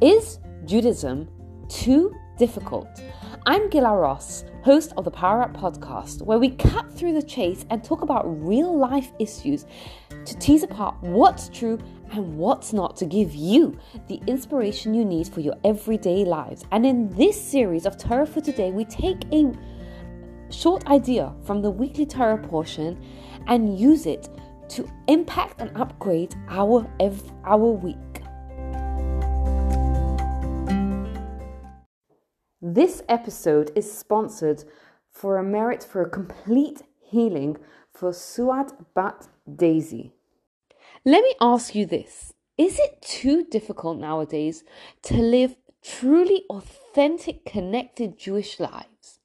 Is Judaism too difficult? I'm Gila Ross, host of the Power Up podcast, where we cut through the chase and talk about real life issues to tease apart what's true and what's not to give you the inspiration you need for your everyday lives. And in this series of Torah for Today, we take a short idea from the weekly Torah portion and use it to impact and upgrade our our week. This episode is sponsored for a merit for a complete healing for Suad Bat Daisy. Let me ask you this Is it too difficult nowadays to live truly authentic, connected Jewish lives?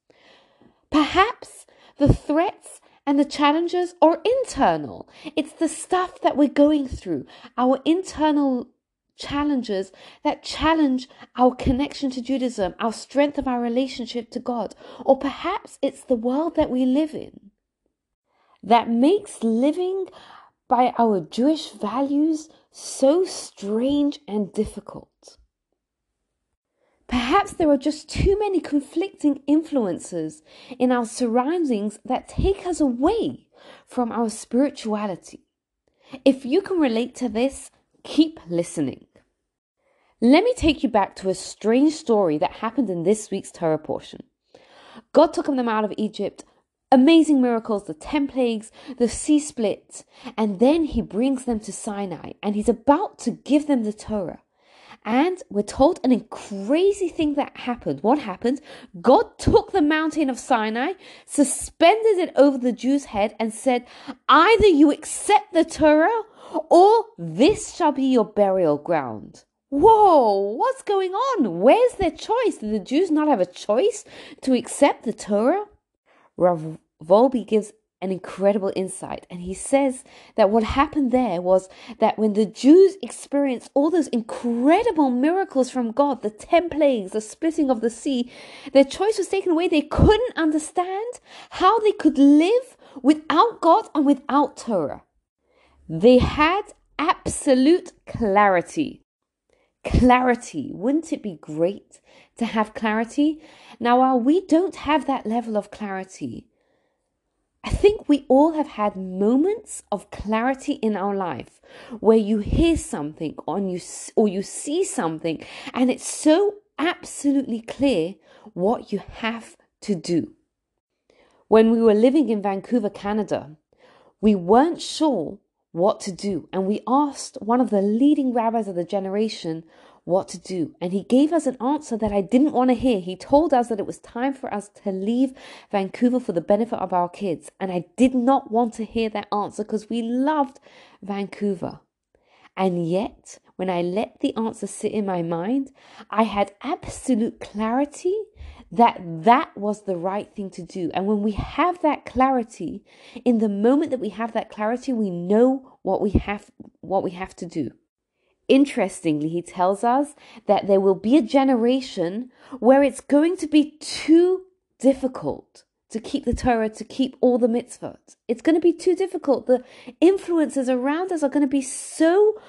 Perhaps the threats and the challenges are internal. It's the stuff that we're going through, our internal challenges that challenge our connection to Judaism, our strength of our relationship to God. Or perhaps it's the world that we live in that makes living by our Jewish values so strange and difficult. Perhaps there are just too many conflicting influences in our surroundings that take us away from our spirituality. If you can relate to this, keep listening. Let me take you back to a strange story that happened in this week's Torah portion. God took them out of Egypt, amazing miracles, the 10 plagues, the sea split, and then he brings them to Sinai and he's about to give them the Torah. And we're told an crazy thing that happened. What happened? God took the mountain of Sinai, suspended it over the Jew's head, and said, Either you accept the Torah, or this shall be your burial ground. Whoa, what's going on? Where's their choice? Did the Jews not have a choice to accept the Torah? Rav Wolbe gives an incredible insight. And he says that what happened there was that when the Jews experienced all those incredible miracles from God, the 10 plagues, the splitting of the sea, their choice was taken away. They couldn't understand how they could live without God and without Torah. They had absolute clarity. Clarity. Wouldn't it be great to have clarity? Now, while we don't have that level of clarity, I think we all have had moments of clarity in our life where you hear something or you, or you see something and it's so absolutely clear what you have to do. When we were living in Vancouver, Canada, we weren't sure what to do and we asked one of the leading rabbis of the generation what to do. And he gave us an answer that I didn't want to hear. He told us that it was time for us to leave Vancouver for the benefit of our kids. And I did not want to hear that answer because we loved Vancouver. And yet, when I let the answer sit in my mind, I had absolute clarity that that was the right thing to do. And when we have that clarity, in the moment that we have that clarity, we know what we have what we have to do. Interestingly, he tells us that there will be a generation where it's going to be too difficult to keep the Torah, to keep all the mitzvot. It's going to be too difficult. The influences around us are going to be so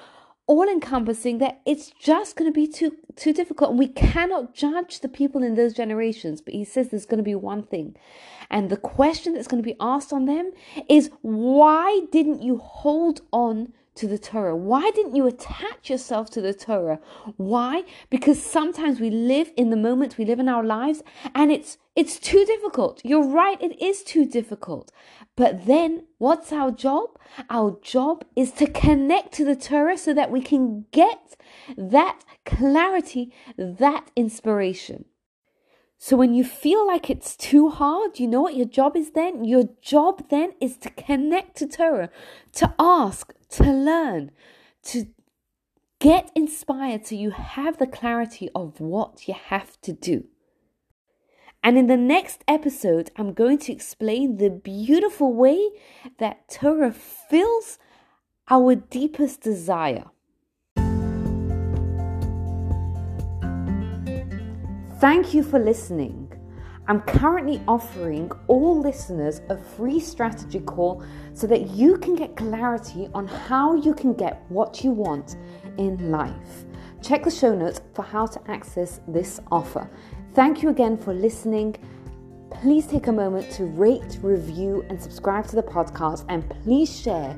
all encompassing that it's just going to be too too difficult. And we cannot judge the people in those generations but he says there's going to be one thing. And the question that's going to be asked on them is why didn't you hold on to the Torah? Why didn't you attach yourself to the Torah? Why? Because sometimes we live in the moment, we live in our lives, and it's it's too difficult. You're right, it is too difficult. But then what's our job? Our job is to connect to the Torah so that we can get that clarity, that inspiration. So when you feel like it's too hard, you know what your job is then? Your job then is to connect to Torah, to ask, to learn, to get inspired so you have the clarity of what you have to do. And in the next episode, I'm going to explain the beautiful way that Torah fills our deepest desire. Thank you for listening. I'm currently offering all listeners a free strategy call so that you can get clarity on how you can get what you want in life. Check the show notes for how to access this offer. Thank you again for listening. Please take a moment to rate, review, and subscribe to the podcast, and please share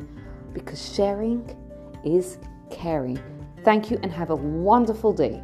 because sharing is caring. Thank you and have a wonderful day.